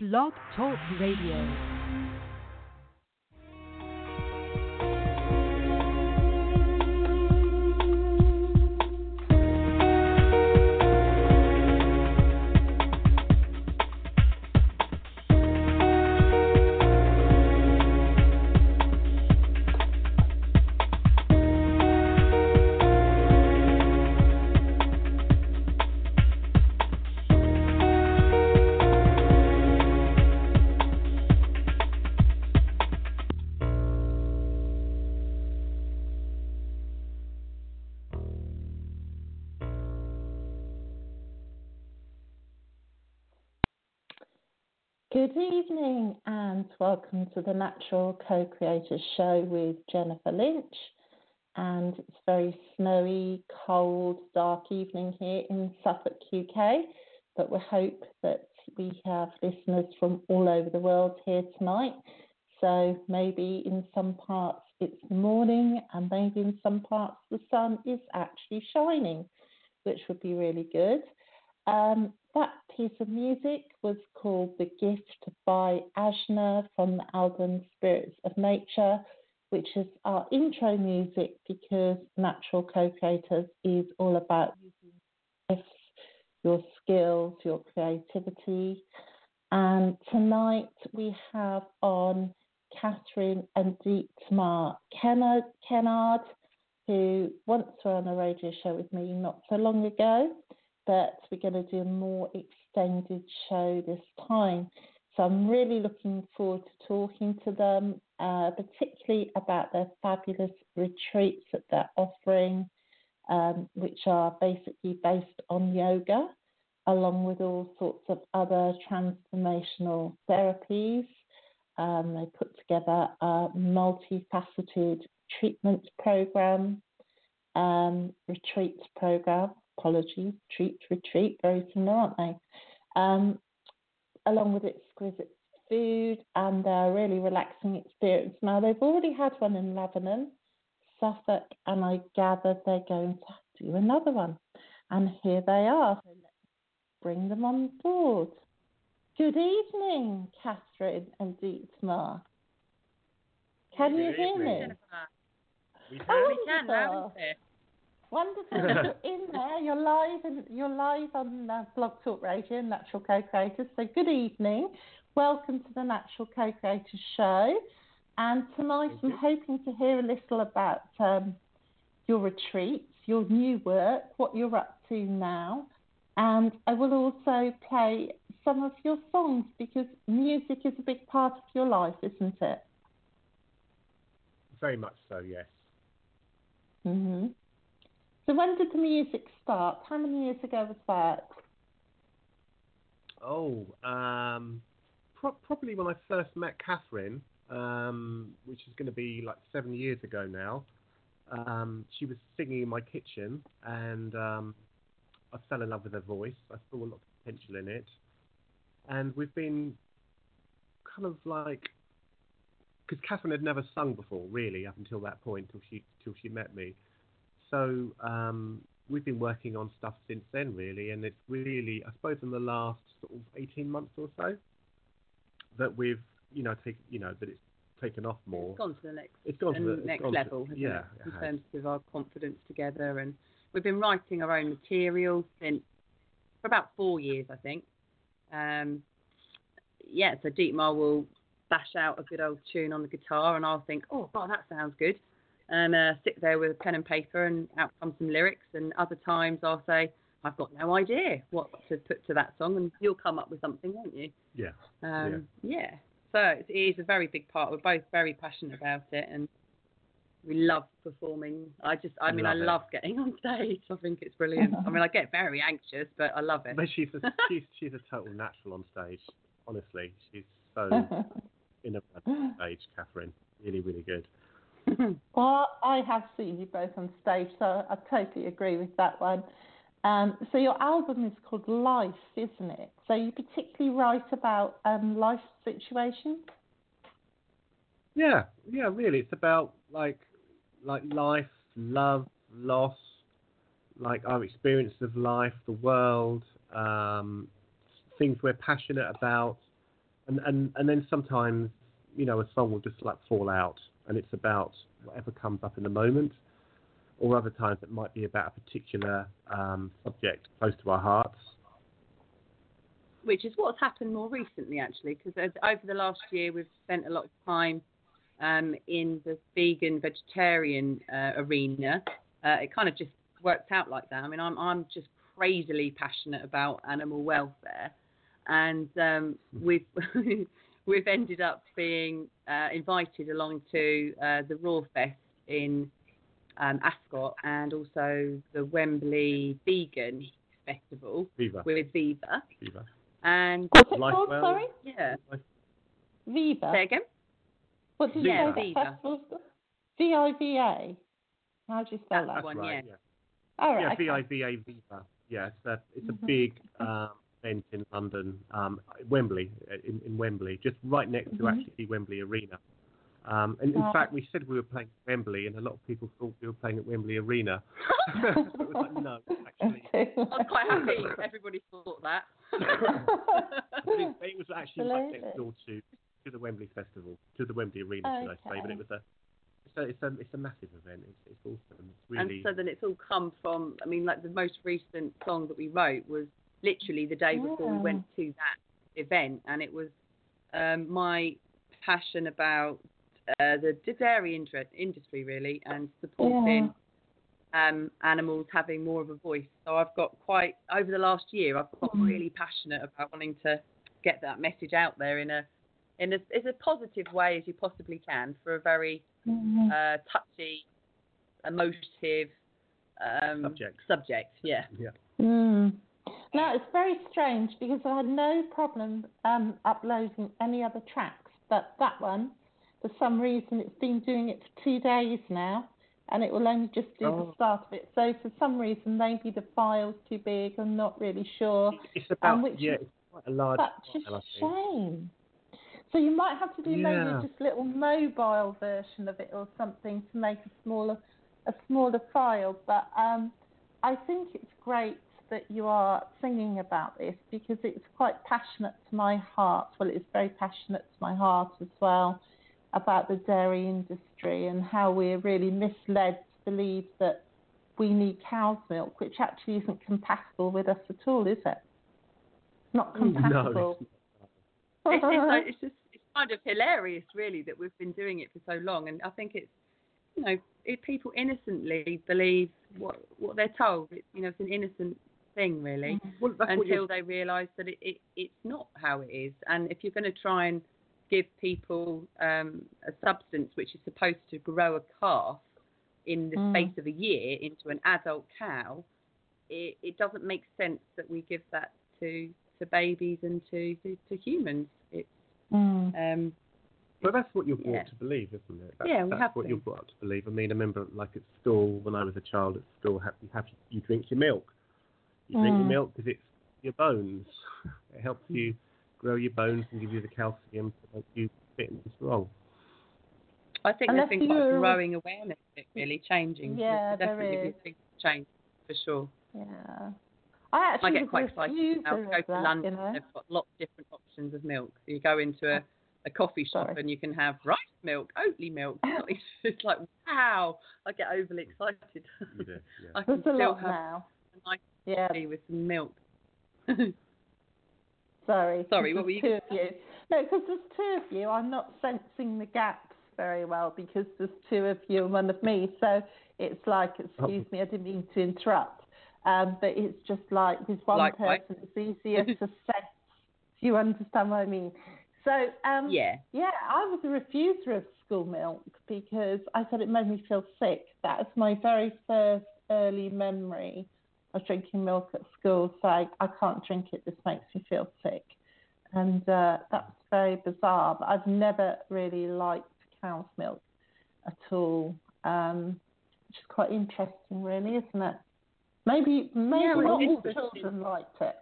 Blog Talk Radio. Welcome to the Natural Co-Creators Show with Jennifer Lynch. And it's a very snowy, cold, dark evening here in Suffolk, UK. But we hope that we have listeners from all over the world here tonight. So maybe in some parts it's morning, and maybe in some parts the sun is actually shining, which would be really good. Um, that piece of music was called The Gift by Ajna from the album Spirits of Nature, which is our intro music because Natural Co Creators is all about using gifts, your skills, your creativity. And tonight we have on Catherine and Dietmar Kennard, Kennard, who once were on a radio show with me not so long ago but we're going to do a more extended show this time. So I'm really looking forward to talking to them, uh, particularly about their fabulous retreats that they're offering, um, which are basically based on yoga, along with all sorts of other transformational therapies. Um, they put together a multifaceted treatment program, um, retreat program apologies, treat, retreat, very similar, aren't they? Um, along with exquisite food and a really relaxing experience. Now, they've already had one in Lavenham, Suffolk, and I gather they're going to do another one. And here they are. So let's bring them on board. Good evening, Catherine and Dietmar. Can Good you hear evening. me? We Oh, can. can, loud and clear. Wonderful. you're in there. You're live and you're live on uh, Blog Talk Radio, Natural Co-Creators. So good evening. Welcome to the Natural Co-Creators Show. And tonight Thank I'm you. hoping to hear a little about um, your retreats, your new work, what you're up to now. And I will also play some of your songs because music is a big part of your life, isn't it? Very much so, yes. hmm So when did the music start? How many years ago was that? Oh, um, pro- probably when I first met Catherine, um, which is going to be like seven years ago now. Um, she was singing in my kitchen, and um, I fell in love with her voice. I saw a lot of potential in it, and we've been kind of like because Catherine had never sung before, really, up until that point, till she till she met me. So um, we've been working on stuff since then, really, and it's really, I suppose, in the last sort of 18 months or so that we've, you know, take, you know, that it's taken off more. It's gone to the next, It's gone to the next gone to- level, hasn't yeah, it? it In has. terms of our confidence together, and we've been writing our own material since for about four years, I think. Um, yeah, so Dietmar will bash out a good old tune on the guitar, and I'll think, oh, God, that sounds good, and uh, sit there with a pen and paper, and out come some lyrics. And other times I'll say, I've got no idea what to put to that song, and you'll come up with something, won't you? Yeah. Um, yeah. So it is a very big part. We're both very passionate about it, and we love performing. I just, I mean, I Love it. love getting on stage. I think it's brilliant. I mean, I get very anxious, but I love it. But she's a, she's she's a total natural on stage. Honestly, she's so in a stage, Catherine. Really, really good. Well, I have seen you both on stage, so I totally agree with that one. Um, so your album is called Life, isn't it? So you particularly write about um, life situations. Yeah, yeah, really. It's about like like life, love, loss, like our experience of life, the world, um, things we're passionate about, and and and then sometimes you know a song will just like fall out, and it's about whatever comes up in the moment, or other times it might be about a particular um, subject close to our hearts. which is what's happened more recently actually because over the last year we've spent a lot of time um, in the vegan vegetarian uh, arena. Uh, it kind of just worked out like that. I mean i'm i'm just crazily passionate about animal welfare. And um, we've we've ended up being uh, invited along to uh, the raw fest in um, ascot and also the wembley vegan festival Viva, with viva Viva. and What's it Life called, well. sorry? yeah Viva. say again What did you Yeah, say? Viva. V-I-V-A. How do you spell That's that? one, right, yeah. All yeah, right. okay. V-I-V-A Viva. Yeah, it's a, it's a Mhm. big um, event in London, um, Wembley, uh, in, in Wembley, just right next to Mhm. actually Wembley Arena. Um, and in Right. fact, we said we were playing at Wembley, and a lot of people thought we were playing at Wembley Arena. so it was like, no, actually, I was quite happy everybody thought that. it, it was actually right next door to to the Wembley Festival, to the Wembley Arena, should I say? But it was a it's a it's a, it's a massive event. It's, it's awesome. It's and so then it's all come from, I mean, like the most recent song that we wrote was literally the day before we went to that event, and it was um, my passion about uh, the dairy industry, really, and supporting um, animals having more of a voice. So I've got quite, over the last year, I've got Mm. really passionate about wanting to get that message out there in a in a, as a positive way as you possibly can for a very Mhm. uh, touchy, emotive um, Subject. Subject, yeah. yeah. Mm. No, it's very strange because I had no problem um, uploading any other tracks, but that one, for some reason, it's been doing it for two days now, and it will only just do Oh. the start of it. So for some reason, maybe the file's too big. I'm not really sure. It's about which yeah, is it's quite a large Such file, a shame. So you might have to do Yeah. maybe just a little mobile version of it or something to make a smaller a smaller file. But um, I think it's great that you are singing about this because it's quite passionate to my heart. Well, it's very passionate to my heart as well about the dairy industry and how we're really misled to believe that we need cow's milk, which actually isn't compatible with us at all, is it? Not No, compatible. It's, it's, like, it's just it's kind of hilarious, really, that we've been doing it for so long, and I think it's you know if people innocently believe what what they're told. It, you know, it's an innocent thing, really. Well, until they realise that it, it, it's not how it is. And if you're going to try and give people um, a substance which is supposed to grow a calf in the Mm. space of a year into an adult cow, it, it doesn't make sense that we give that to to babies and to to, to humans. It's Mm. um, But that's what you're brought Yeah. to believe, isn't it? That's, Yeah, we that's have what to. you're brought up to believe. I mean, I remember, like at school, when I was a child at school, you have you drink your milk. You drink your Mm. milk because it's your bones. It helps you grow your bones and give you the calcium to make you fit and strong. I think Unless there's been quite a growing awareness of it really changing. Yeah, There's there definitely is. been big change for sure. Yeah. I actually I get quite excited refuser now to go of to that, London. You know? They've got lots of different options of milk. So you go into a, a coffee shop Sorry. and you can have rice milk, Oatly milk. it's like wow! I get overly excited. You do, yeah. I can There's a still lot have now. a nice Yeah. with some milk. Sorry. Sorry, 'cause what were you two of you? No, because there's two of you. I'm not sensing the gaps very well because there's two of you and one of me. So it's like, excuse Oh. me, I didn't mean to interrupt. Um, but it's just like with one Likewise. person, it's easier to sense. Do you understand what I mean? So um, yeah. Yeah, I was a refuser of school milk because I said it made me feel sick. That's my very first early memory of drinking milk at school. So I, I can't drink it, this makes me feel sick. And uh, that's very bizarre, but I've never really liked cow's milk at all, um, which is quite interesting, really, isn't it? Maybe, maybe Yeah, not all children liked it.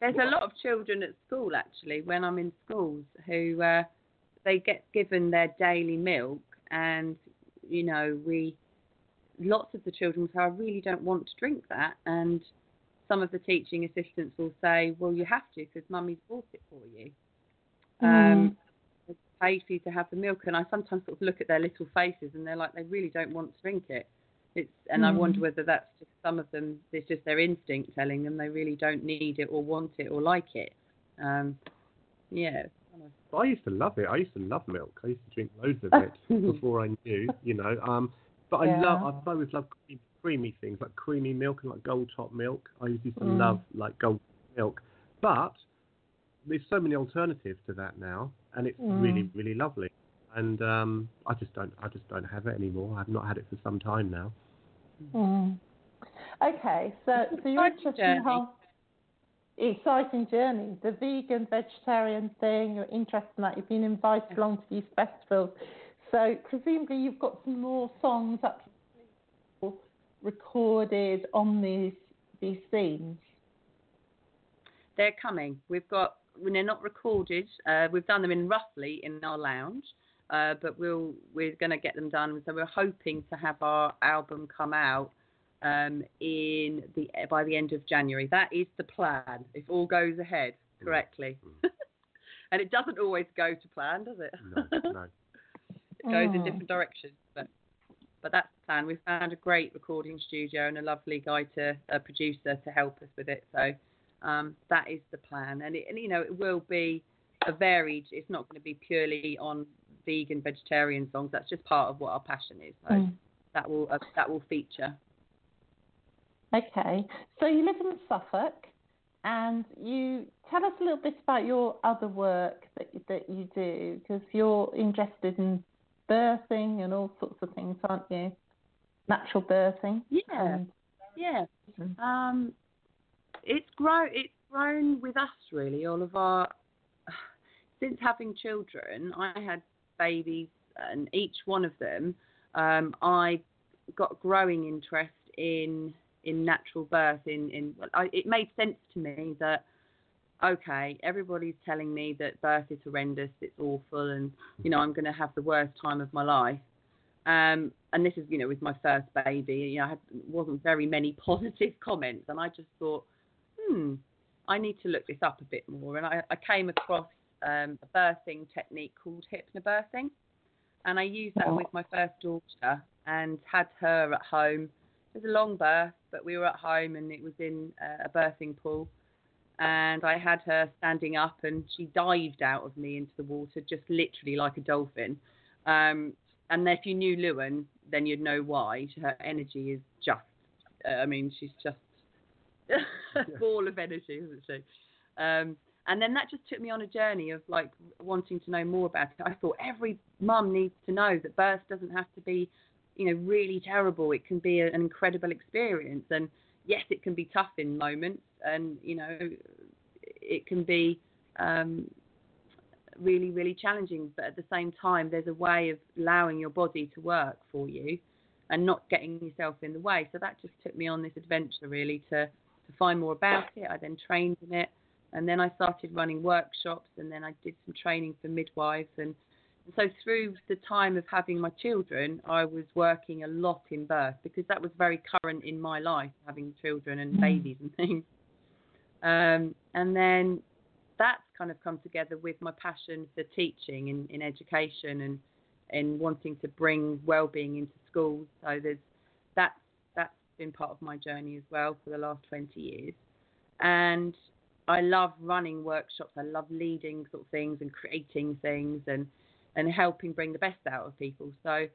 There's a lot of children at school actually when I'm in schools who uh, they get given their daily milk and you know we lots of the children will say I really don't want to drink that and some of the teaching assistants will say well you have to because mummy's bought it for you Um, they pay for you to have the milk, and I sometimes sort of look at their little faces, and they're like they really don't want to drink it. It's and I wonder Mm. whether that's just some of them. It's just their instinct telling them they really don't need it or want it or like it. Um, yeah. I used to love it. I used to love milk. I used to drink loads of it before I knew, you know. Um, but I love. I've always loved creamy, creamy things like creamy milk and like gold top milk. I used to Mm. love like gold milk, but there's so many alternatives to that now, and it's Mm. really, really lovely. And um, I just don't. I just don't have it anymore. I've not had it for some time now. Mm. Okay, so so you're interested in journey. the whole exciting journey, the vegan vegetarian thing. You're interested in that. You've been invited along to these festivals, so presumably you've got some more songs up recorded on these these themes. They're coming. We've got when they're not recorded. Uh, we've done them in roughly in our lounge, uh, but we'll we're going to get them done. So we're hoping to have our album come out um, in the by the end of January. That is the plan. If all goes ahead correctly, and it doesn't always go to plan, does it? No, no. goes in Mm. different directions, but but that's the plan. We've found a great recording studio and a lovely guy to a producer to help us with it. So um, that is the plan, and it, and you know it will be a varied. It's not going to be purely on vegan vegetarian songs. That's just part of what our passion is. So Mm. that will uh, that will feature. Okay, so you live in Suffolk, and you tell us a little bit about your other work that that you do, because you're interested in birthing and all sorts of things, aren't you? Natural birthing. Yeah. And, Yeah. Mm. Um, it's grown. It's grown with us really. All of our since having children, I had babies, and each one of them, um, I got growing interest in in natural birth. In in I, it made sense to me that okay, everybody's telling me that birth is horrendous, it's awful, and you know I'm going to have the worst time of my life. Um, and this is, you know, with my first baby, you know, I had, wasn't very many positive comments, and I just thought, hmm, I need to look this up a bit more. And I, I came across um, a birthing technique called hypnobirthing, and I used that with my first daughter and had her at home. It was a long birth, but we were at home, and it was in uh, a birthing pool. And I had her standing up, and she dived out of me into the water, just literally like a dolphin. Um, and if you knew Lewin, then you'd know why. Her energy is just, uh, I mean, she's just a ball of energy, isn't she? Um, and then that just took me on a journey of like wanting to know more about it. I thought every mum needs to know that birth doesn't have to be, you know, really terrible. It can be an incredible experience. And yes, it can be tough in moments, and you know, it can be um, really, really challenging. But at the same time, there's a way of allowing your body to work for you and not getting yourself in the way. So that just took me on this adventure really to, to find more about it. I then trained in it and then I started running workshops and then I did some training for midwives and so through the time of having my children, I was working a lot in birth because that was very current in my life, having children and Mm. babies and things. Um, and then that's kind of come together with my passion for teaching in, in education and and wanting to bring well-being into schools. So there's that's that's been part of my journey as well for the last 20 years. And I love running workshops. I love leading sort of things and creating things and and helping bring the best out of people. So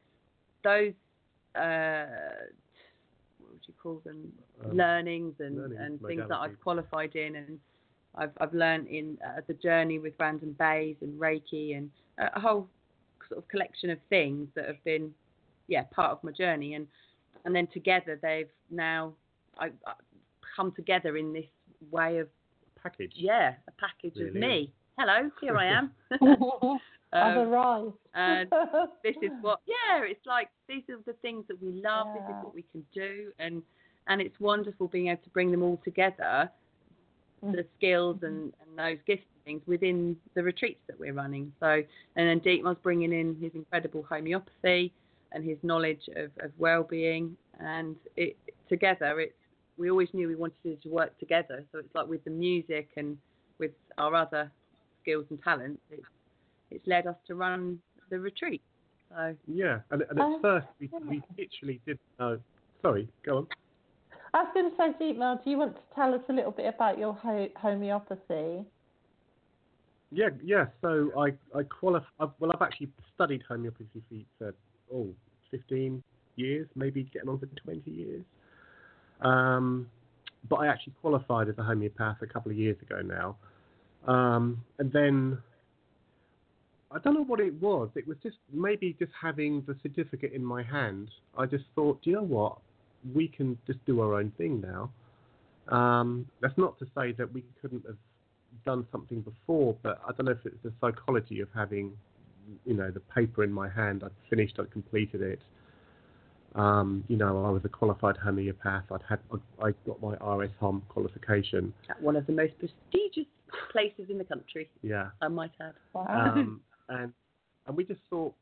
those uh, what would you call them? Um, learnings and, learning and things that. I've qualified in and I've I've learned in uh, the journey with random bays and Reiki and a whole sort of collection of things that have been yeah part of my journey and and then together they've now I, I come together in this way of Package. yeah a package of me. Hello, here I am. I've Um, arrived. and this is what yeah it's like these are the things that we love this is what we can do and and it's wonderful being able to bring them all together Mm. the skills and, and those gifts and things within the retreats that we're running so and then Dietmar's bringing in his incredible homeopathy and his knowledge of, of well-being and it together it's we always knew we wanted to work together so it's like with the music and with our other skills and talents it's it's led us to run the retreat. So Yeah, and, and at Oh, first we, yeah. we literally didn't know. Sorry, go on. I was going to say, Dietmar, do you want to tell us a little bit about your ho- homeopathy? Yeah, yeah. So I I qualify. Well, I've actually studied homeopathy for oh 15 years, maybe getting on for 20 years. Um, but I actually qualified as a homeopath a couple of years ago now. Um, and then I don't know what it was. It was just maybe just having the certificate in my hand. I just thought, do you know what? We can just do our own thing now. Um, that's not to say that we couldn't have done something before, but I don't know if it's the psychology of having, you know, the paper in my hand. I'd finished, I'd completed it. Um, you know, I was a qualified homeopath. I'd had, I got my RS Hom qualification. at one of the most prestigious places in the country, Yeah. I might add. Wow. um, and and we just thought,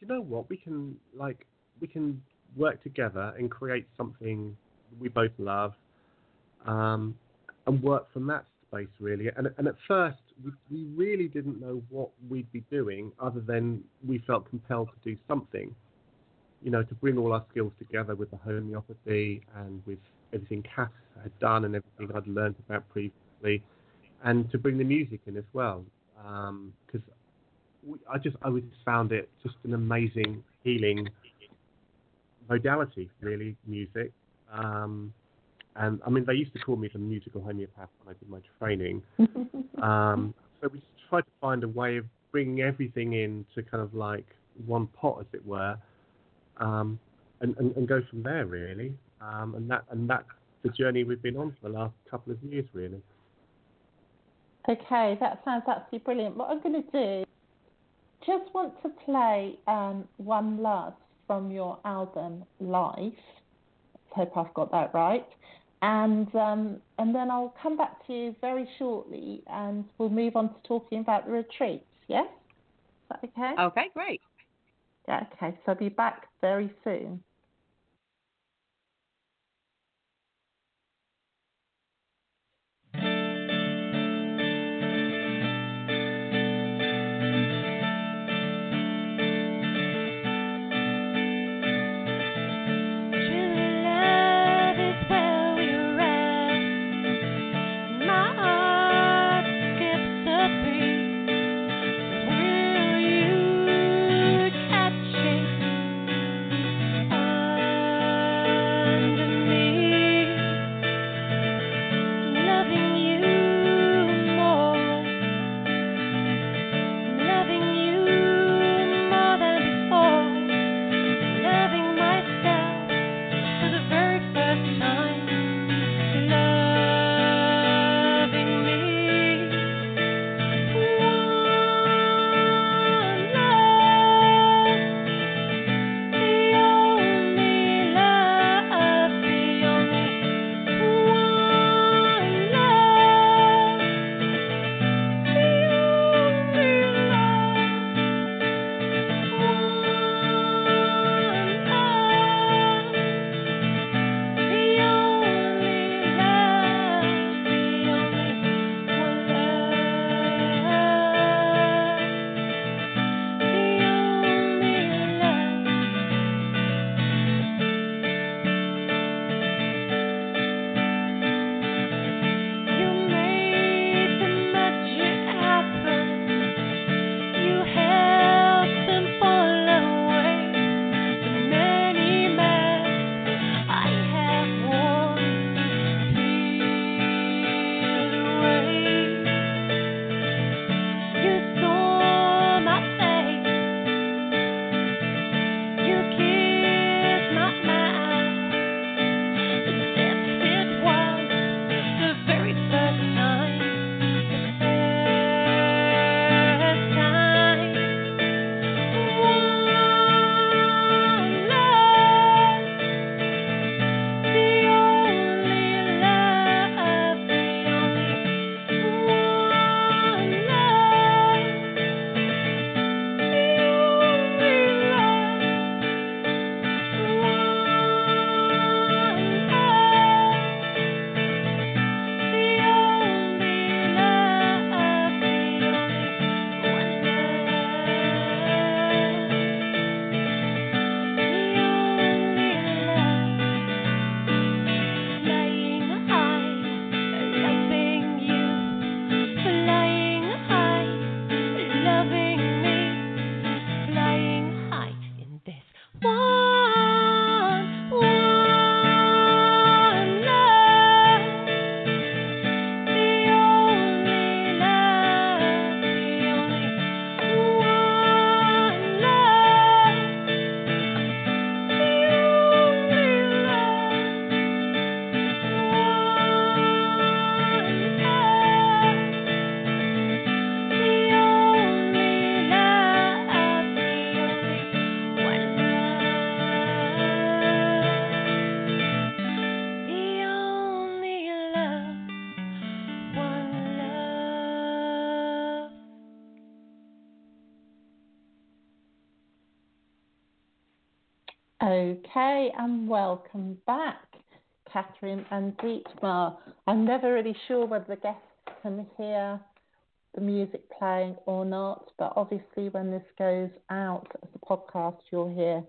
you know what, we can like we can work together and create something we both love, um, and work from that space really. And and at first we we really didn't know what we'd be doing other than we felt compelled to do something, you know, to bring all our skills together with the homeopathy and with everything Kath had done and everything I'd learned about previously, and to bring the music in as well. Because we- I just I just found it just an amazing healing modality, really, music. Um, and I mean, they used to call me the musical homeopath when I did my training. Um, so we just tried to find a way of bringing everything in to kind of like one pot, as it were, um, and, and, and go from there, really. Um, and that and that's the journey we've been on for the last couple of years, really. Okay, that sounds absolutely brilliant. What I'm going to do, just want to play um, One last from your album Life. Hope I've got that right. And um, and then I'll come back to you very shortly, and we'll move on to talking about the retreats. Yes, is that okay? Okay, great. Yeah. Okay. So I'll be back very soon. Okay, and welcome back, Catherine and Dietmar. I'm never really sure whether the guests can hear the music playing or not, but obviously, when this goes out as a podcast, you'll hear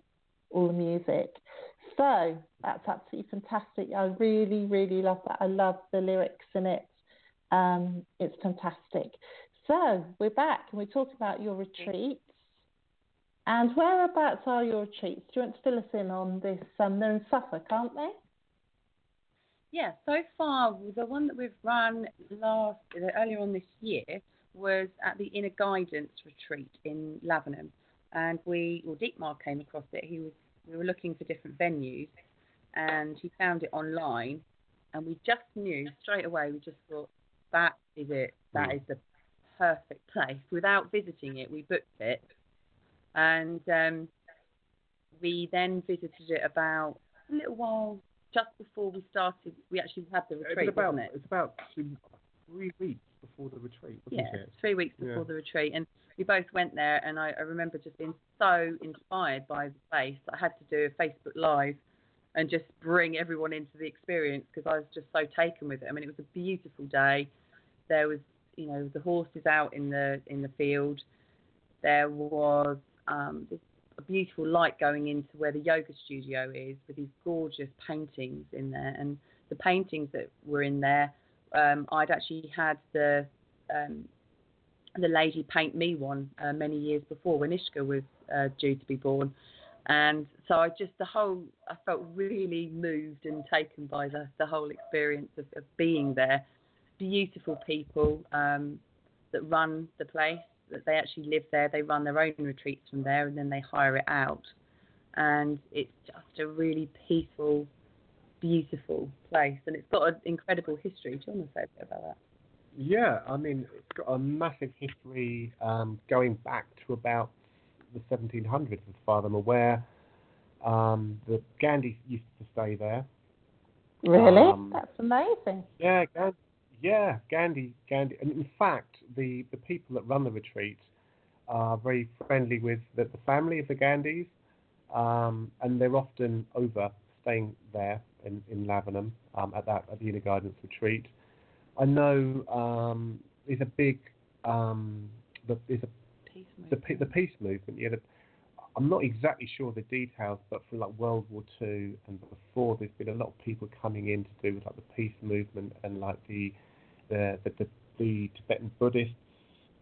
all the music. So that's absolutely fantastic. I really, really love that. I love the lyrics in it. Um, it's fantastic. So we're back and we're talking about your retreats. And whereabouts are your retreats? Do you want to fill us in on this? Um, they're in Suffolk, aren't they? Yeah, so far the one that we've run last earlier on this year was at the Inner Guidance Retreat in Lavenham, and we well Dietmar came across it. He was we were looking for different venues, and he found it online, and we just knew straight away. We just thought that is it. That Mm. is the perfect place. Without visiting it, we booked it, and um, we then visited it about a little while just before we started. We actually had the It's retreat, about wasn't it? it's about two, three weeks before the retreat, wasn't yeah, it? three weeks before Yeah. the retreat, and we both went there. And I, I remember just being so inspired by the place. I had to do a Facebook Live and just bring everyone into the experience because I was just so taken with it. I mean, it was a beautiful day. There was, you know, the horses out in the in the field. There was um, this, a beautiful light going into where the yoga studio is with these gorgeous paintings in there. And the paintings that were in there, um, I'd actually had the um, the lady paint me one uh, many years before when Ishka was uh, due to be born. And so I just the whole I felt really moved and taken by the the whole experience of, of being there. Beautiful people um, that run the place. That they actually live there. They run their own retreats from there, and then they hire it out. And it's just a really peaceful, beautiful place, and it's got an incredible history. Do you want to say a bit about that? Yeah, I mean, it's got a massive history um, going back to about the 1700s, as far as I'm aware. Um, the Gandhis used to stay there. Really? Um, That's amazing. Yeah, Gandhi, yeah, Gandhi, Gandhi. And in fact, the, the people that run the retreat are very friendly with the, the family of the Gandhis, um, and they're often over staying there in, in Lavenham um, at that at the Inner Guidance Retreat. I know um, there's a big um, the, there's a Peace the the peace movement. Yeah, the, I'm not exactly sure the details, but from like World War Two and before, there's been a lot of people coming in to do with like the peace movement and like the the the, the, the Tibetan Buddhists.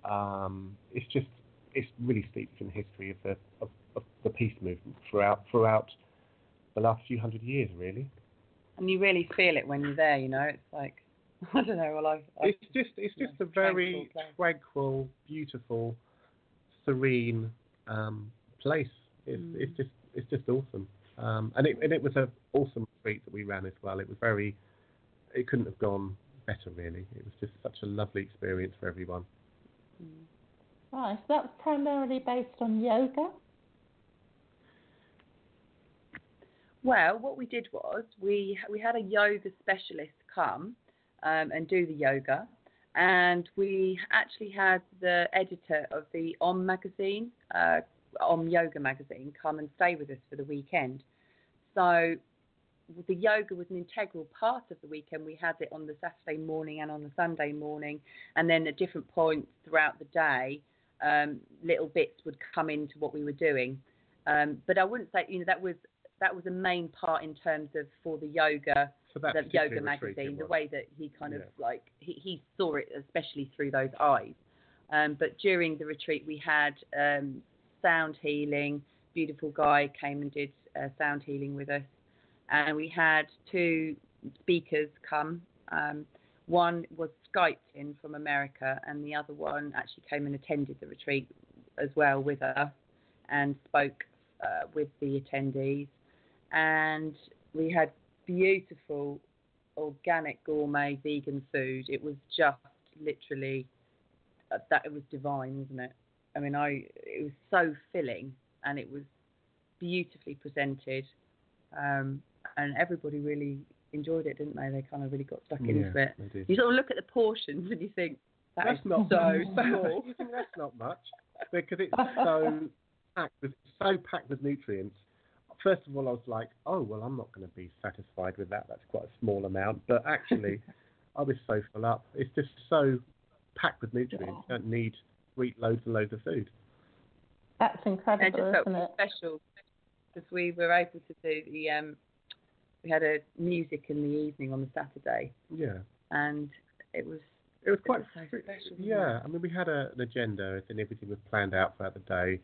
Um, it's just it's really steeped in the history of the of, of the peace movement throughout throughout the last few hundred years, really. and you really feel it when you're there. You know, it's like I don't know. Well, I, I It's just it's yeah, just a very tranquil tranquil, beautiful, serene um, place. It's Mm. it's just it's just awesome. Um, and it and it was an awesome retreat that we ran as well. It was very it couldn't have gone better really. It was just such a lovely experience for everyone. Mm. Right, so that's primarily based on yoga. Well, what we did was we we had a yoga specialist come um, and do the yoga, and we actually had the editor of the Om magazine, uh, Om Yoga magazine, come and stay with us for the weekend. So the yoga was an integral part of the weekend. We had it on the Saturday morning and on the Sunday morning, and then at different points throughout the day, um, little bits would come into what we were doing. Um, but I wouldn't say, you know, that was that was a main part in terms of for the yoga, So that the yoga magazine, the way that he kind of like he, he saw it, especially through those eyes. Um, but during the retreat, we had um, sound healing. Beautiful guy came and did uh, sound healing with us, and we had two speakers come. Um, one was Skyped in from America, and the other one actually came and attended the retreat as well with us and spoke uh, with the attendees. And we had beautiful organic gourmet vegan food. It was just literally uh, that it was divine, wasn't it? I mean, I it was so filling and it was beautifully presented, um, and everybody really enjoyed it, didn't they? They kind of really got stuck into it. You sort of look at the portions and you think that That's is not so small. You think that's not much because it's so packed with so packed with nutrients. first of all, I was like, oh well, I'm not going to be satisfied with that. That's quite a small amount. But actually, I was so full up. It's just so packed with nutrients. You don't need to eat loads and loads of food. That's And it incredible, just felt isn't it? special because we were able to do the um, we had a music in the evening on the Saturday, Yeah. and it was It was It quite was so special, Yeah, I mean, we had a, an agenda and everything was planned out throughout the day,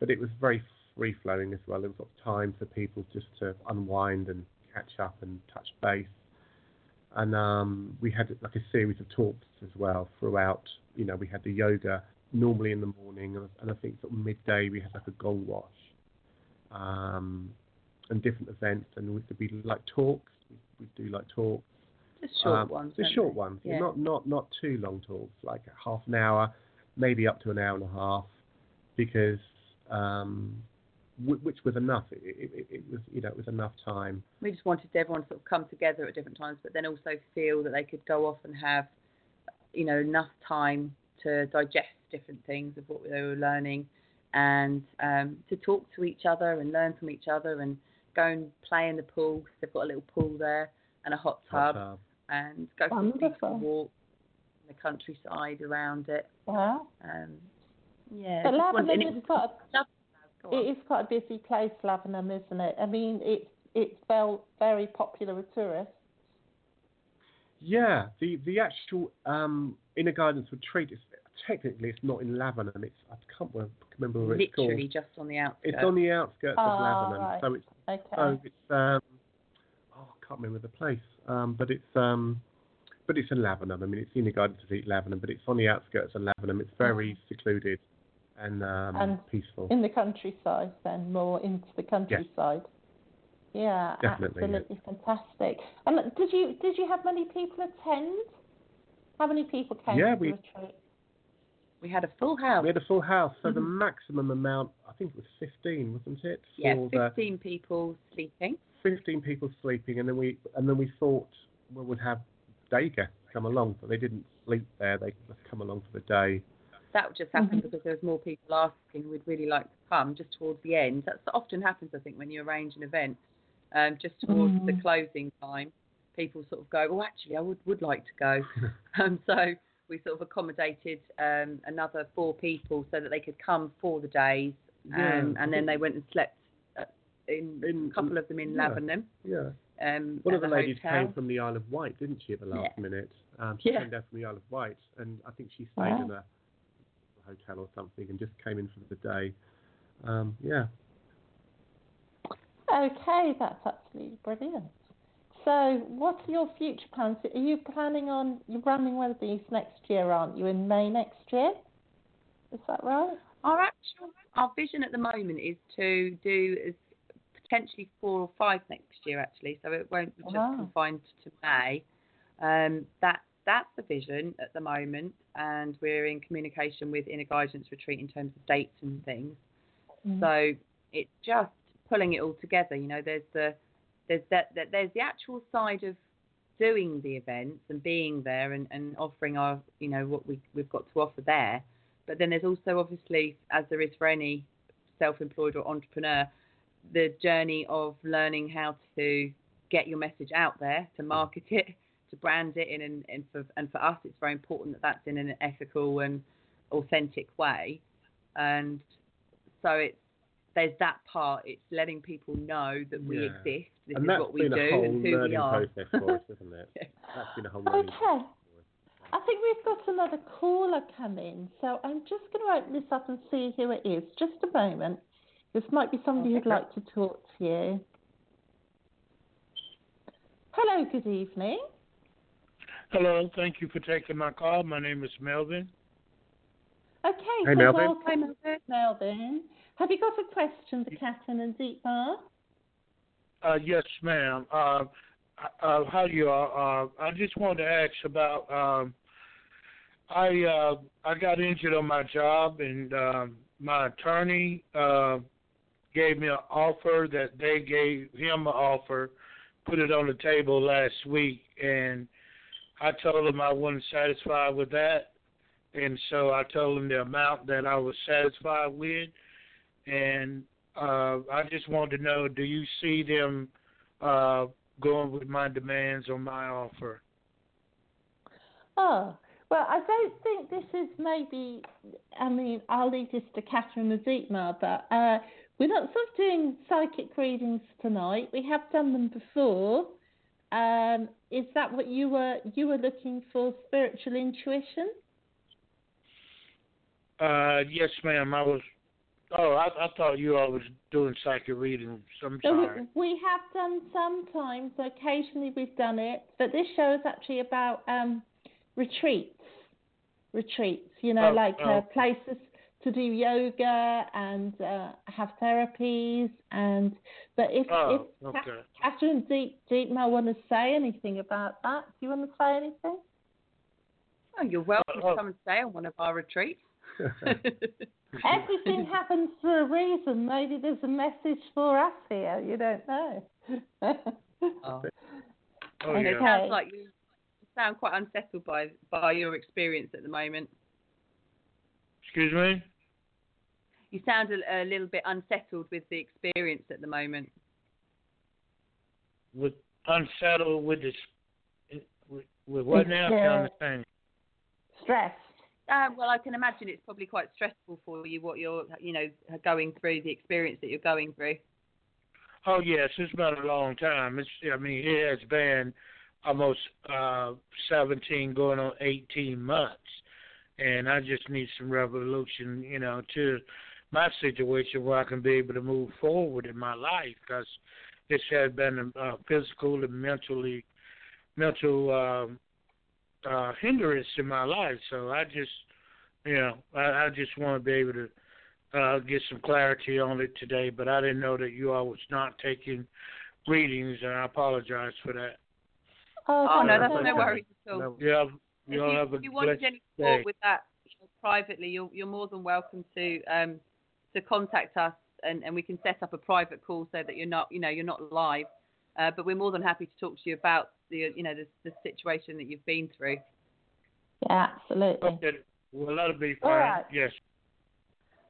but it was very free flowing as well. There was lots of time for people just to unwind and catch up and touch base. And um, we had like a series of talks as well throughout. You know, we had the yoga normally in the morning, and, and I think sort of midday we had like a gong wash, um, and different events. And we could be like talks. We do like talks. just short Um, ones. Weren't short they? ones, Yeah. not not not too long talks, like half an hour, maybe up to an hour and a half, because um, w- which was enough. It, it, it, it was you know it was enough time. we just wanted everyone to sort of come together at different times, but then also feel that they could go off and have, you know, enough time to digest different things of what they were learning, and um, to talk to each other and learn from each other, and go and play in the pool. 'cause they've got a little pool there and a hot Hot tub, tub. and go for a beautiful walk in the countryside around it. Wow. Um, yeah, But just want- Lavenham it is quite a, it is quite a busy place, Lavenham, isn't it? I mean, it's it's well very popular with tourists. Yeah, the the actual um, inner guidance retreat is technically it's not in Lavenham. It's I can't remember where it's called. literally just on the outskirts. It's on the outskirts of Ah, Lavenham, right. so it's Okay. So it's um, oh, I can't remember the place, um, but it's um, but it's in Lavenham. I mean, it's in the Garden to Eat Lavenham, but it's on the outskirts of Lavenham. It's very secluded and um, And peaceful. in the countryside, then more into the countryside. Yeah, Definitely, yeah. absolutely fantastic. And did you did you have many people attend? How many people came Yeah, to we- the retreat? We had a full house. We had a full house, so the Mhm. maximum amount, I think it was 15, wasn't it? yeah, For the 15 people sleeping. 15 people sleeping, and then we and then we thought we'd have day guests come along, but they didn't sleep there. They just come along for the day. That just happened Mhm. because there was more people asking we'd really like to come just towards the end. That often happens, I think, when you arrange an event. Um, just towards the Mhm. closing time, people sort of go, "Oh, actually, I would would like to go." um, so we sort of accommodated um, another four people so that they could come for the days, Yeah, um, and then they went and slept uh, in, In- a couple of them in yeah. Lavenham. Yeah. Um, One of the the ladies hotel. came from the Isle of Wight, didn't she, at the last Yeah. minute? Um, she Yeah. came down from the Isle of Wight, and I think she stayed Wow. in a hotel or something and just came in for the day. Um, yeah. Okay, that's absolutely brilliant. So, what are your future plans? Are you planning on you're running one of these next year, aren't you? In May next year, is that right? Our actual our vision at the moment is to do is potentially four or five next year actually, so it won't be just Wow. confined to May. Um, that that's the vision at the moment, and we're in communication with Inner Guidance Retreat in terms of dates and things. Mm. So it's just pulling it all together. You know, there's the there's that, that there's the actual side of doing the events and being there and, and offering our you know what we we've got to offer there. But then there's also obviously, as there is for any self-employed or entrepreneur, the journey of learning how to get your message out there, to market it, to brand it in, and, and for and for us, it's very important that that's in an ethical and authentic way. And so it's there's that part. It's letting people know that we Yeah. exist. This and is what we been do and who we are. process for us, isn't it? Yeah. That's been a whole learning Okay. process for us. I think we've got another caller coming, so I'm just going to open this up and see who it is. Just a moment. This might be somebody who'd like to talk to you. Hello, good evening. Hello, thank you for taking my call. My name is Melvin. Okay, Hey, so Melvin. welcome, Melvin. Have you got a question for Catherine and Dietmar? Uh, yes, ma'am. Uh, uh, how you are? Uh, I just wanted to ask about. Um, I uh, I got injured on my job, and um, my attorney uh, gave me an offer that they gave him an offer, put it on the table last week, and I told him I wasn't satisfied with that, and so I told him the amount that I was satisfied with, and uh, I just wanted to know: Do you see them uh, going with my demands on my offer? Oh, well, I don't think this is maybe. I mean, I'll leave this to Catherine Azikma, but uh, we're not sort of doing psychic readings tonight. We have done them before. Um, is that what you were you were looking for? Spiritual intuition? Uh, yes, ma'am. I was. Oh, I, I thought you all was doing psychic reading I'm So we, we have done sometimes. Occasionally we've done it, but this show is actually about um, retreats. Retreats, you know, Oh, like uh, oh. places to do yoga and uh, have therapies. And but if Oh, if Ca- okay. Catherine Deep Dietmar want to say anything about that, do you want to say anything? Oh, you're welcome Oh. to come and stay on one of our retreats. Everything happens for a reason. Maybe there's a message for us here. You don't know. oh. Oh, And yeah. it sounds like you sound quite unsettled by by your experience at the moment. Excuse me. You sound a, a little bit unsettled with the experience at the moment. With unsettled with this. With, with what now? Yeah. Kind of thing. Stress. Uh, well, I can imagine it's probably quite stressful for you what you're, you know, going through, the experience that you're going through. Oh yes, it's been a long time. It's I mean it has been almost uh seventeen going on eighteen months, and I just need some revolution, you know, to my situation where I can be able to move forward in my life because this has been a, a physical and mentally mental um, uh hindrance in my life. So I just you know I, I just want to be able to uh, get some clarity on it today, but I didn't know that you all was not taking readings, and I apologize for that. Oh, Oh, no, that's no worries at all. No, You have, If you all you, have a if you wanted blessed any support day. with that you know, privately, you're, you're more than welcome to um, to contact us, and, and we can set up a private call so that you're not, you know, you're not live. Uh, but we're more than happy to talk to you about the, you know, the, the situation that you've been through. Yeah, absolutely. Okay, well, that'll be fine. right. Yes.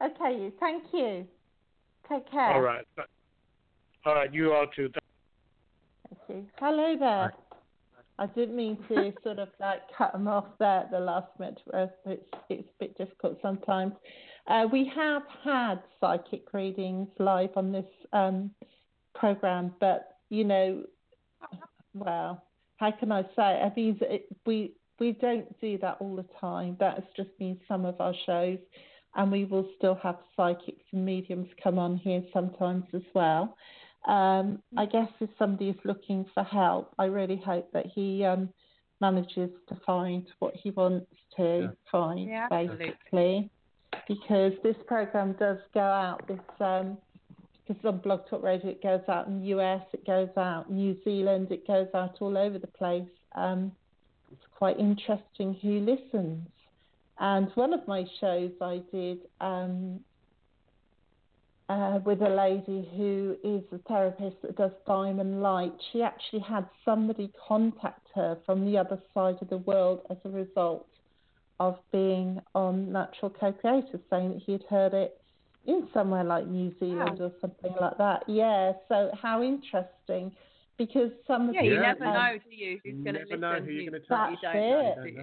Okay, you. Thank you. Take care. All right. All right. You all too. Thank you. Hello there. I didn't mean to sort of like cut them off there at the last minute. It's it's a bit difficult sometimes. Uh, we have had psychic readings live on this um, program, but you know, well, how can I say? I mean, it, we we don't do that all the time. That's just been some of our shows, and we will still have psychics and mediums come on here sometimes as well. Um, I guess if somebody is looking for help, I really hope that he um, manages to find what he wants to Yeah. find, Yeah, absolutely. basically. Because this program does go out. This um, because on Blog Talk Radio it goes out in the US, it goes out New Zealand, it goes out all over the place. Um, it's quite interesting who listens. And one of my shows I did um, uh, with a lady who is a therapist that does diamond light. She actually had somebody contact her from the other side of the world as a result of being on Natural Co-Creator, saying that he had heard it in somewhere like New Zealand or something like that. Yeah, so how interesting. Because some of Yeah, the you Yeah. never um, know, do you? Who's going to never listen? know who you're going to That's touch. you it. know. You do don't you? know.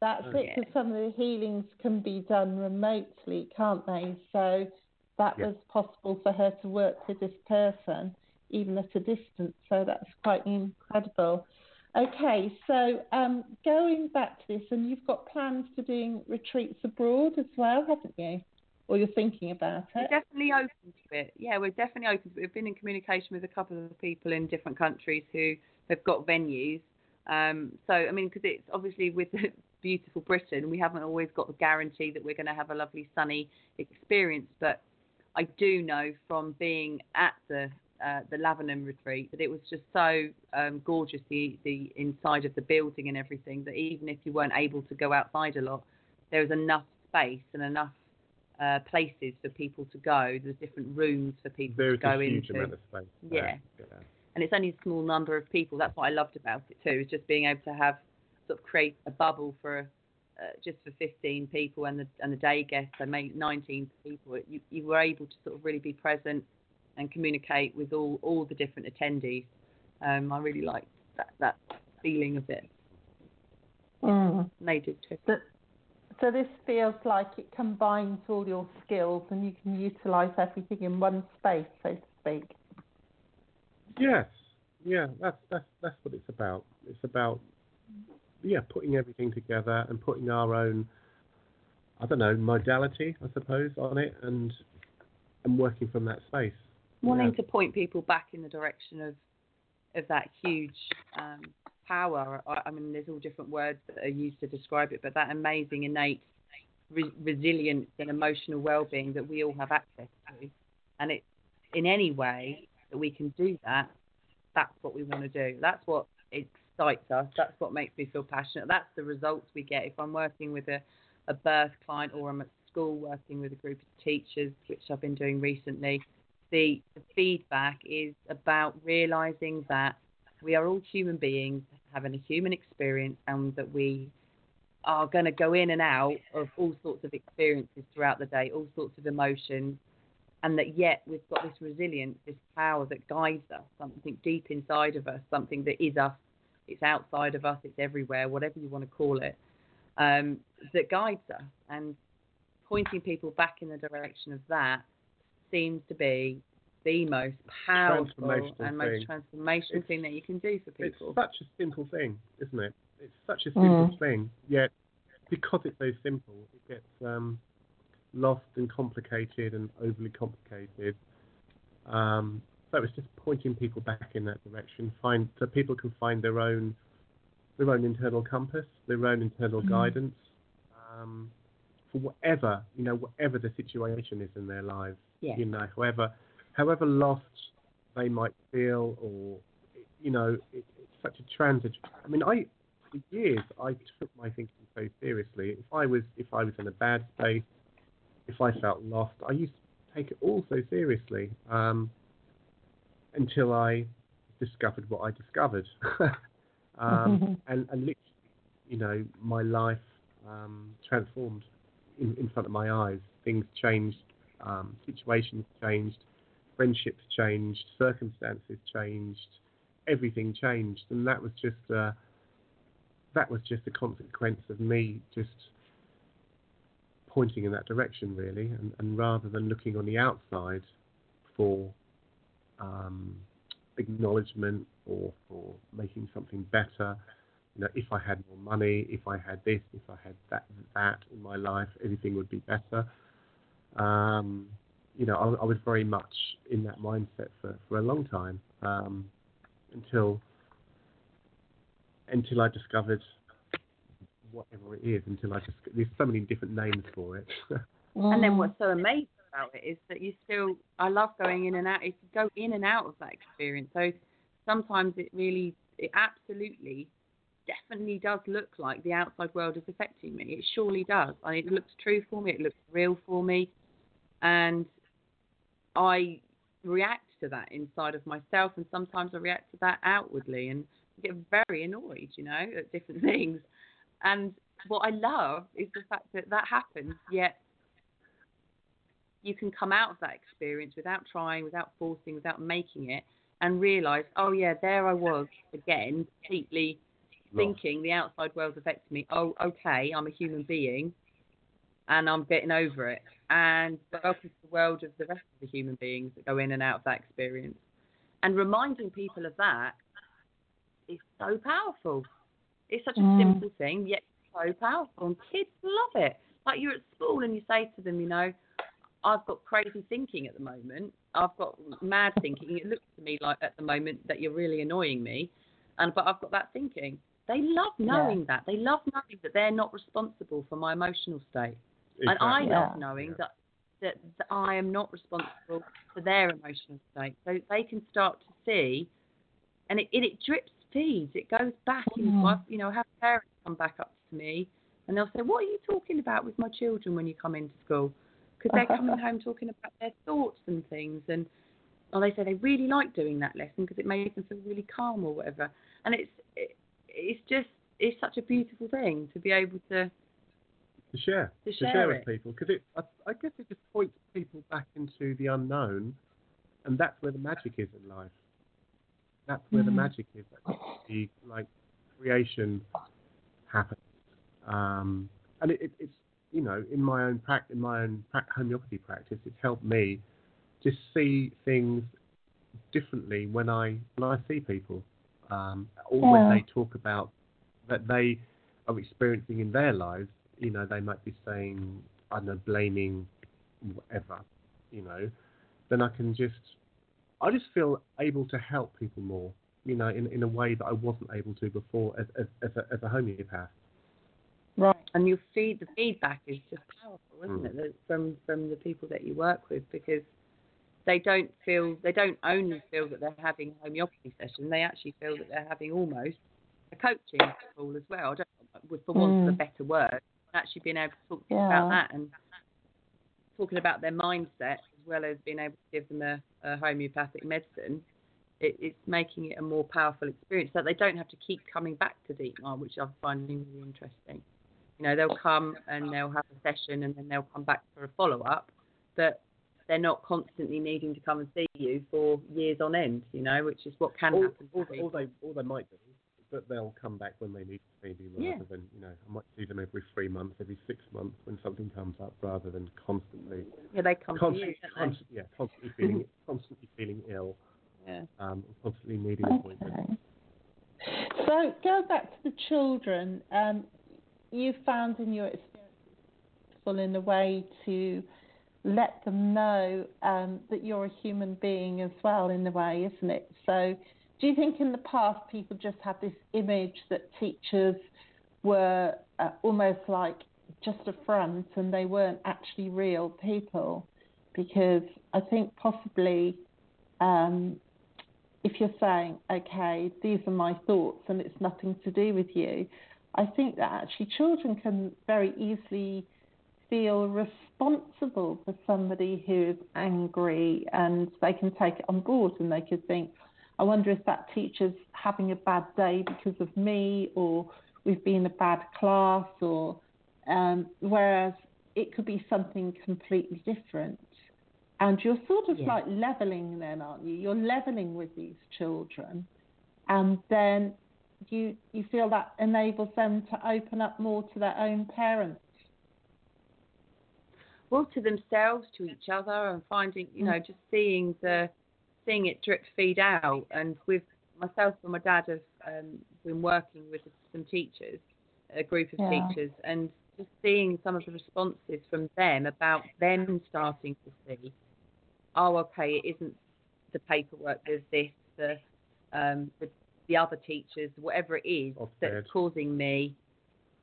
That's Oh. it, Yeah. because some of the healings can be done remotely, can't they? So that Yeah. was possible for her to work with this person, even at a distance. So that's quite incredible. Okay, so um, going back to this, and you've got plans for doing retreats abroad as well, haven't you? Or you're thinking about it? We're definitely open to it. Yeah, we're definitely open to it. We've been in communication with a couple of people in different countries who have got venues. Um, so, I mean, because it's obviously with beautiful Britain, we haven't always got the guarantee that we're going to have a lovely sunny experience. But I do know from being at the uh, the Lavenham retreat that it was just so um, gorgeous the the inside of the building and everything that even if you weren't able to go outside a lot, there was enough space and enough uh, places for people to go. There's different rooms for people There's to go a huge into, amount of space. Yeah. yeah. and it's only a small number of people. That's what I loved about it too, is just being able to have sort of create a bubble for uh, just for 15 people and the and the day guests, so maybe 19 people. You you were able to sort of really be present and communicate with all all the different attendees. Um, I really liked that that feeling of it. Mm. And they did too. So, so this feels like it combines all your skills and you can utilise everything in one space, so to speak. Yes, yeah, that's that's that's what it's about. It's about yeah, putting everything together and putting our own, I don't know, modality, I suppose, on it, and and working from that space. wanting Yeah. to point people back in the direction of of that huge um, power. I, I mean, there's all different words that are used to describe it, but that amazing innate re- resilience and emotional well-being that we all have access to, and it in any way that we can do that, that's what we want to do. That's what excites us. That's what makes me feel passionate. That's the results we get if I'm working with a, a birth client or I'm at school working with a group of teachers, which I've been doing recently the, the feedback is about realizing that we are all human beings having a human experience and that we are going to go in and out of all sorts of experiences throughout the day, all sorts of emotions, and that yet we've got this resilience, this power that guides us, something deep inside of us, something that is us, it's outside of us, it's everywhere, whatever you want to call it, um, that guides us. And pointing people back in the direction of that seems to be the most powerful Transformational and most transformational It's- thing that you can do for people. It's such a simple thing, isn't it? It's such a simple Mm. thing, yet because it's so simple, it gets um, lost and complicated and overly complicated. Um, so it's just pointing people back in that direction, find so people can find their own their own internal compass, their own internal Mm. guidance um, for whatever you know, whatever the situation is in their lives. Yeah. You know, however however lost they might feel, or you know, it, it's such a transit. I mean, I for years I took my thinking so seriously. If I was if I was in a bad space, if I felt lost, I used to take it all so seriously um, until I discovered what I discovered, um, and and literally, you know, my life um, transformed in, in front of my eyes. Things changed, um, situations changed, friendships changed, circumstances changed, everything changed, and that was just uh, that was just a consequence of me just pointing in that direction, really, and, and rather than looking on the outside for um, acknowledgement or for making something better. You know, if I had more money, if I had this, if I had that, that in my life, everything would be better. Um, you know, I, I was very much in that mindset for, for a long time um, until until I discovered whatever it is. Until I just there's so many different names for it. And then Mm. what's so amazing about it is that you still, I love going in and out, is to go in and out of that experience. So sometimes it really, it absolutely, definitely does look like the outside world is affecting me. It surely does. I mean, it looks true for me, it looks real for me. And I react to that inside of myself, and sometimes I react to that outwardly and get very annoyed, you know, at different things. And what I love is the fact that that happens, yet you can come out of that experience without trying, without forcing, without making it, and realize, oh yeah, there I was again, completely thinking the outside world's affecting me. Oh, okay, I'm a human being, and I'm getting over it. And welcome to the world of the rest of the human beings that go in and out of that experience. And reminding people of that is so powerful. It's such a Mm. simple thing, yet so powerful, and kids love it. Like you're at school and you say to them, you know, I've got crazy thinking at the moment. I've got mad thinking. It looks to me like at the moment that you're really annoying me, and but I've got that thinking. They love knowing that. They love knowing that they're not responsible for my emotional state, and I Exactly. love Yeah. knowing Yeah. that, that that I am not responsible for their emotional state. So they can start to see, and it it, it drips feeds. It goes back Mm. I've, you know, I have parents come back up to me and they'll say, "What are you talking about with my children when you come into school?" Because they're coming home talking about their thoughts and things, and or they say they really like doing that lesson because it made them feel really calm or whatever. And it's it, it's just it's such a beautiful thing to be able to to share To to share share with people because it I, I guess it just points people back into the unknown and that's where the magic is in life. That's where the Mhm. magic is. That's the like creation happens. Um, and it, it, it's you know in my own prac- in my own prac- homeopathy practice, it's helped me just see things differently when I when I see people, um, or when they talk about that they are experiencing in their lives. You know, they might be saying, I don't know, blaming whatever. You know, then I can just, I just feel able to help people more. You know, in in a way that I wasn't able to before as as, as, a, as a homeopath. Right. and your feed the feedback is just powerful, isn't Mm. it? From from the people that you work with because they don't feel they don't only feel that they're having a homeopathy session. They actually feel that they're having almost a coaching call as well. I don't, with for want of a Mm. better word, actually being able to talk to Yeah. about that and talking about their mindset as well as being able to give them a, a homeopathic medicine. It, it's making it a more powerful experience that they don't have to keep coming back to Dietmar, which I'm finding really interesting. You know, they'll come and they'll have a session and then they'll come back for a follow up, but they're not constantly needing to come and see you for years on end. You know, which is what can Or, happen. All, or, people. or they or they might do, but they'll come back when they need to me rather Yeah. than you know I might see them every three months, every six months when something comes up, rather than constantly yeah, they come to constantly, you, don't const- yeah, constantly feeling constantly feeling ill? Yeah. um, constantly needing appointments. So go back to the children. Um, you found in your experience in a way to let them know um, that you're a human being as well, in a way, isn't it? So, do you think in the past people just had this image that teachers were uh, almost like just a front and they weren't actually real people? Because I think possibly um, if you're saying, okay, these are my thoughts and it's nothing to do with you, I think that actually children can very easily feel responsible for somebody who is angry and they can take it on board and they could think, I wonder if that teacher's having a bad day because of me or we've been a bad class or um, whereas it could be something completely different. And you're sort of Yeah. like leveling then, aren't you? You're leveling with these children and then you you feel that enables them to open up more to their own parents. well to themselves, to each other, and finding, you know, just seeing the seeing it drip feed out. And with myself and my dad have um, been working with some teachers, a group of Yeah. teachers, and just seeing some of the responses from them about them starting to see, oh, okay, it isn't the paperwork. There's this, the um, the, the other teachers, whatever it is Off that's bed. causing me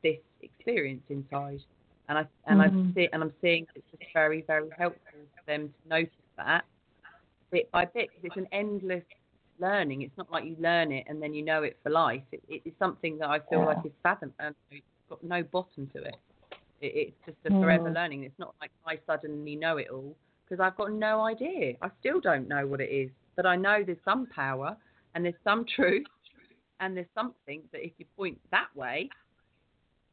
this experience inside and I and Mhm. I see and I'm seeing it's just very very helpful for them to notice that bit by bit because it's an endless learning. It's not like you learn it and then you know it for life. It, it is something that I feel Yeah. like is fathom and it's got no bottom to it. it it's just a forever Mm. learning. It's not like I suddenly know it all because I've got no idea. I still don't know what it is, but I know there's some power and there's some truth and there's something that if you point that way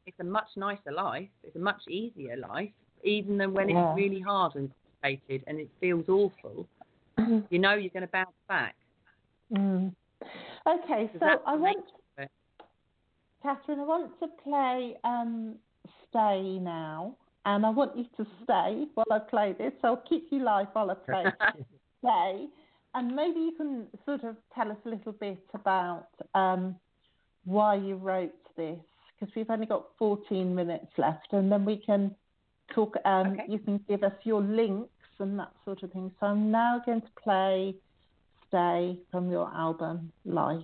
it's a much nicer life. It's a much easier life, even than when Yeah. it's really hard and complicated and it feels awful. You know you're going to bounce back. Mm. Okay, so I want, nature of it. Catherine, I want to play um, Stay now, and I want you to stay while I play this. So I'll keep you live while I play Stay, and maybe you can sort of tell us a little bit about um, why you wrote this, because we've only got 14 minutes left, and then we can talk. Um, Okay. You can give us your links and that sort of thing. So I'm now going to play Stay from your album Life.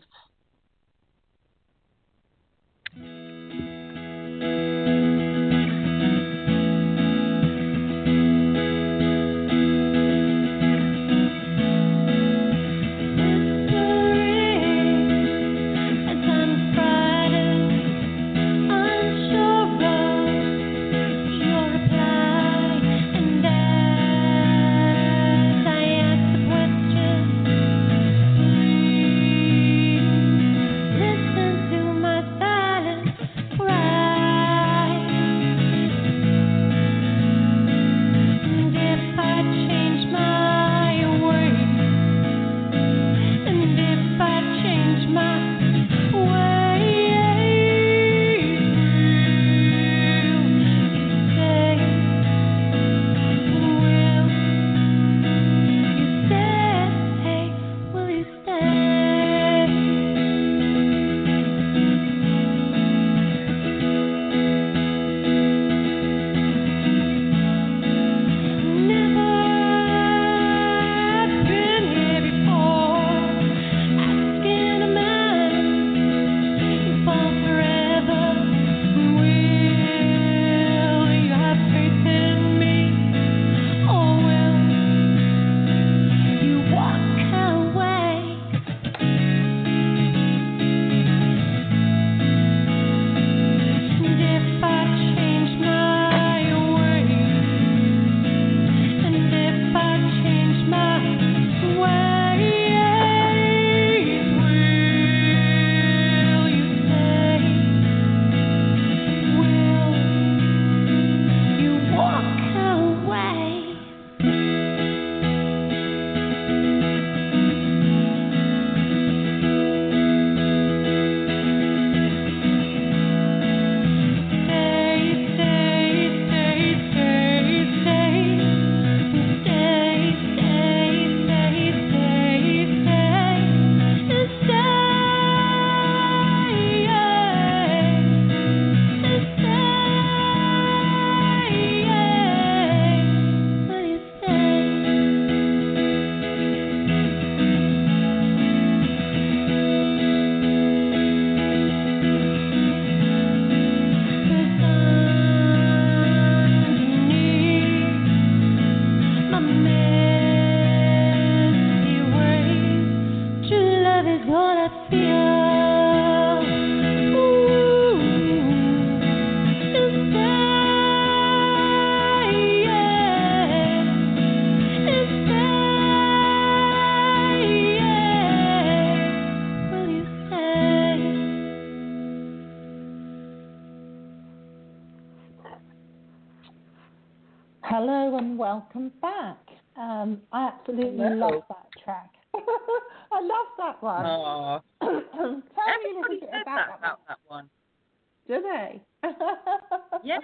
Welcome back. Um, I absolutely Hello. love that track. I love that one. Tell me a little bit about that that about that one. one. Do they? Yeah,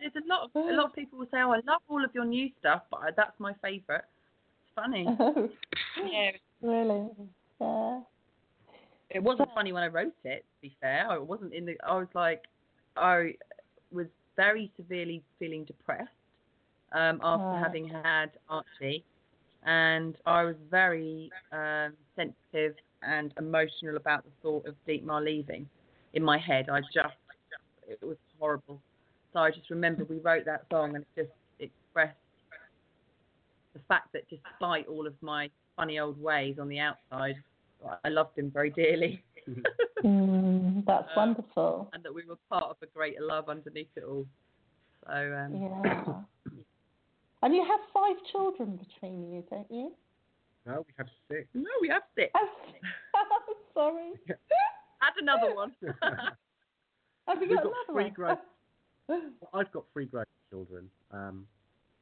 there's a lot of a lot of people will say, "Oh, I love all of your new stuff, but I, that's my favourite." It's funny. yeah, really? Yeah. it wasn't funny when I wrote it. To be fair, I wasn't in the. I was like, I was very severely feeling depressed um, after Right. having had Archie, and I was very um, sensitive and emotional about the thought of Dietmar leaving. In my head, I just it was horrible. So I just remember we wrote that song and it just expressed the fact that despite all of my funny old ways on the outside, I loved him very dearly. Mm, that's Uh, wonderful. and that we were part of a greater love underneath it all. So um, Yeah. And you have five children between you, don't you? No, we have six. no, we have six. Oh, sorry. Add another one. Have you We've got got another three one? grown- I've got three grown up children. Um,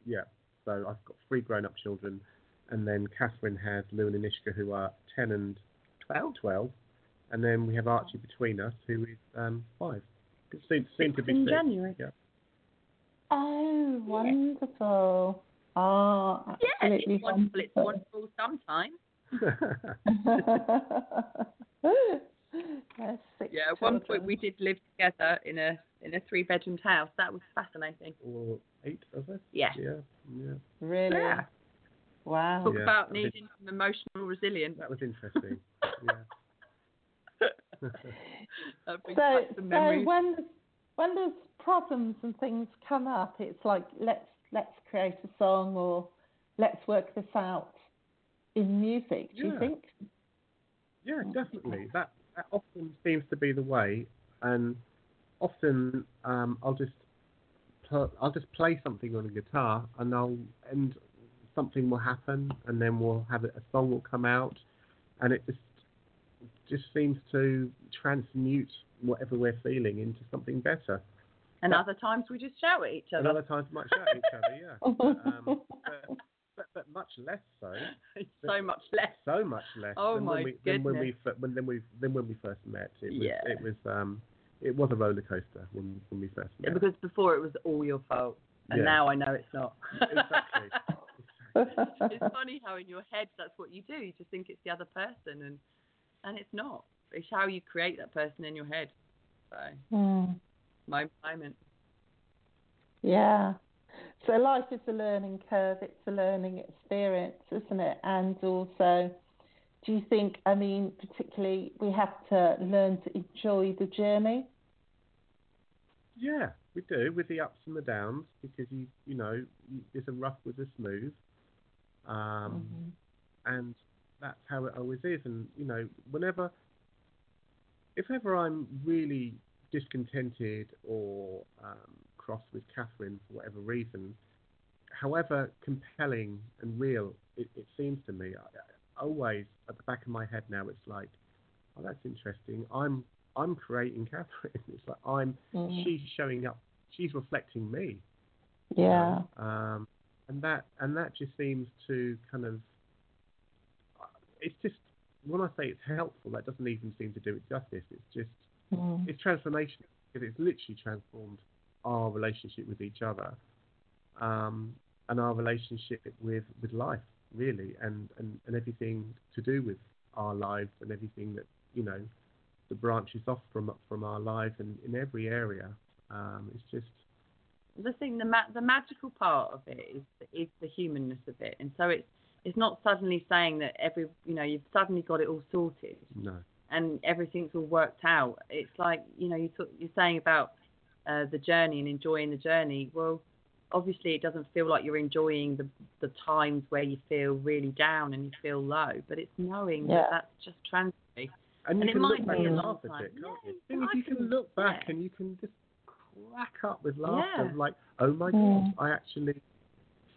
yeah, so I've got three grown-up children, and then Catherine has Lou and Anishka, who are ten and Twelve. 12, and then we have Archie between us, who is um, five. It seems, seems to be in six. January. Yeah. Oh, wonderful. Oh, Yeah, absolutely it's wonderful. It's wonderful sometimes. Six Yeah, at one point we did live together in a in a three bedroomed house. That was fascinating. or eight of us. Yeah. Yeah, yeah. Really? Yeah. Wow. Talk Yeah, about I did- needing some emotional resilience. That was interesting. yeah. That brings So, back some so when when there's problems and things come up, it's like let's let's create a song or let's work this out in music. Do you think? Yeah, definitely. That that often seems to be the way, and often um, I'll just pl- I'll just play something on a guitar, and I'll and something will happen, and then we'll have it, a song will come out, and it just just seems to transmute whatever we're feeling into something better. and other times we just shout at each And other. other times we might shout at each other, yeah, um, but, but, but much less so. so much less. so much less Oh than my when we than when we goodness. when then we then when we first met. It was Yeah. it was um it was a roller coaster when when we first Yeah, met. because before it was all your fault, and Yeah. now I know it's not. exactly. it's funny how in your head that's what you do. You just think it's the other person, and and it's not. It's how you create that person in your head. So Hmm. my moment. Yeah. So life is a learning curve. It's a learning experience, isn't it? And also, do you think? I mean, particularly, we have to learn to enjoy the journey. Yeah, we do with the ups and the downs because you you know there's a rough with a smooth, um, and that's how it always is. And you know whenever, if ever I'm really discontented or um, cross with Catherine for whatever reason, however compelling and real it, it seems to me, I, I always at the back of my head now it's like, oh that's interesting. I'm I'm creating Catherine. It's like I'm Mm. she's showing up. She's reflecting me. Yeah. Um, and that and that just seems to kind of. It's just when I say it's helpful, that doesn't even seem to do it justice. It's just Mm. it's transformational because it's literally transformed our relationship with each other, um, and our relationship with with life really, and, and and everything to do with our lives and everything that you know that branches off from from our lives and in every area. Um, it's just the thing, the ma- the magical part of it is is the humanness of it, and so it's it's not suddenly saying that every you know you've suddenly got it all sorted no. and everything's all worked out. It's like you know you talk, you're saying about uh, the journey and enjoying the journey. Well, obviously it doesn't feel like you're enjoying the the times where you feel really down and you feel low, but it's knowing Yeah. that that's just transitory. And, And you it can might look back be a and long laugh at time. it, can't Yeah, you? Thing is, I you can can- look back yeah. and you can just crack up with laughter, Yeah. like, oh my Mm. god, I actually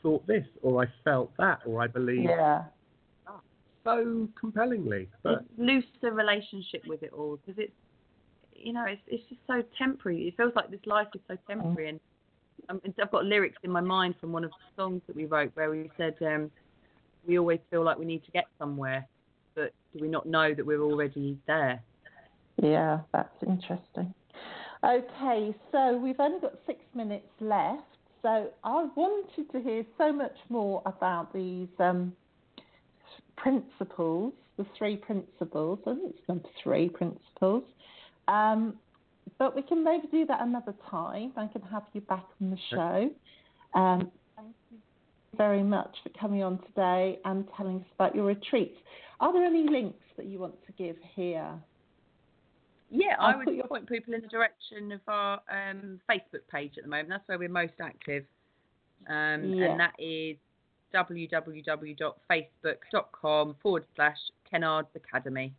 thought this, or I felt that, or I believe Yeah. so compellingly. But It's loose the relationship with it all because it's you know it's it's just so temporary. It feels like this life is so temporary and um, I've got lyrics in my mind from one of the songs that we wrote where we said um, we always feel like we need to get somewhere, but do we not know that we're already there? Yeah, that's interesting. Okay, so we've only got six minutes left. So I wanted to hear so much more about these um, principles, the three principles. I think it's number three principles. Um, but we can maybe do that another time. I can have you back on the show. Um, thank you very much for coming on today and telling us about your retreats. Are there any links that you want to give here? Yeah, I'll would point people in the direction of our um, Facebook page at the moment. That's where we're most active. Um, Yeah. And that is www.facebook.com forward slash Kennard's Academy.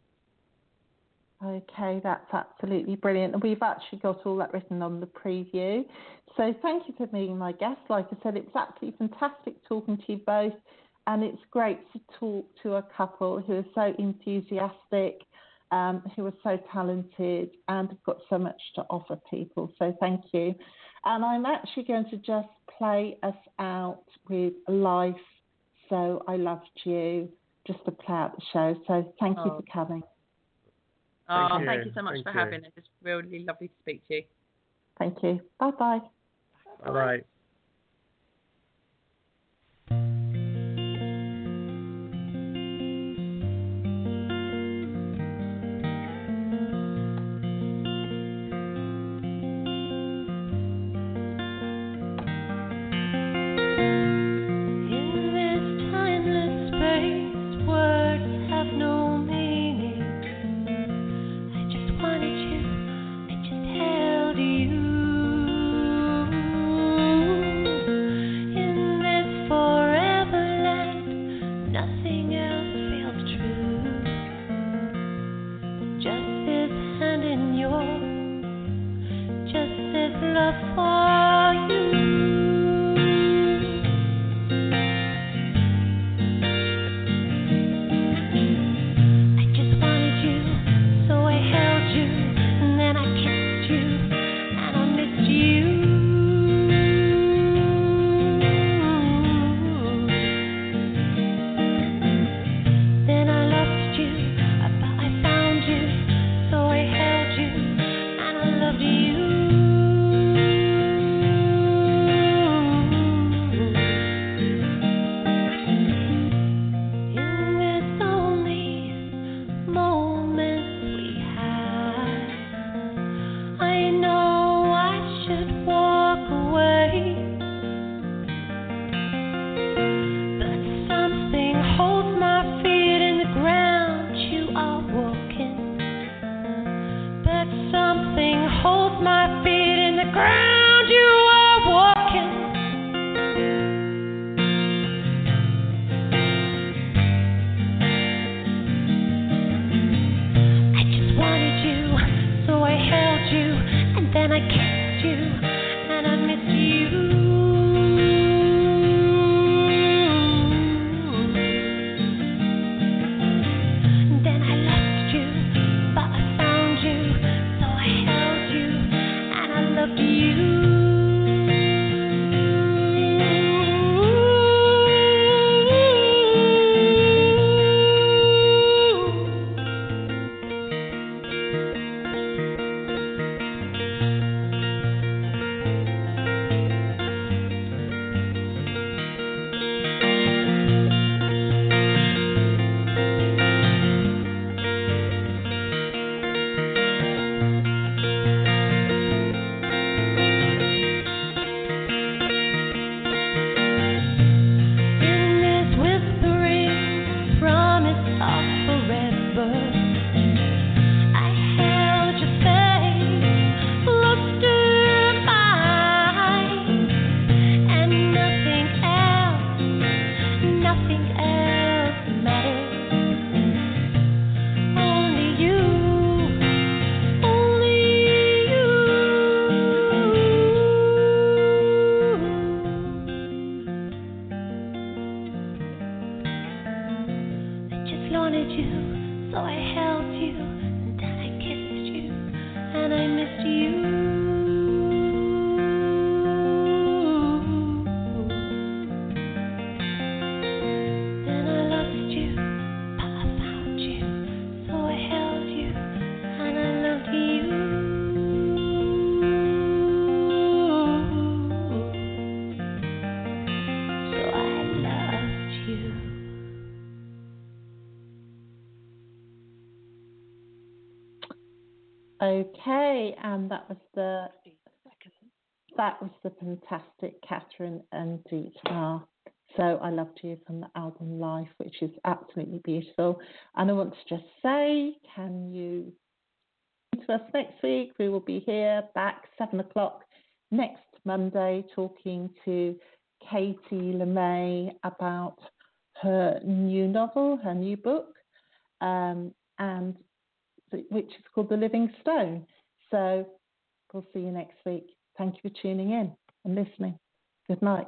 Okay, that's absolutely brilliant. And we've actually got all that written on the preview. So thank you for being my guest. Like I said, it was absolutely fantastic talking to you both. And it's great to talk to a couple who are so enthusiastic, um, who are so talented, and have got so much to offer people. So thank you. And I'm actually going to just play us out with Life. So I loved you, just to play out the show. So thank you Oh. for coming. Oh, Thank thank you. you so much Thank for you. having us. It's really lovely to speak to you. Thank you. Bye bye. All right. And that was the that was the fantastic Catherine and Dietmar. So I loved you from the album Life, which is absolutely beautiful. And I want to just say, can you to us next week? We will be here back seven o'clock next Monday talking to Katie LeMay about her new novel, her new book, um, and which is called The Living Stone. So we'll see you next week. Thank you for tuning in and listening. Good night.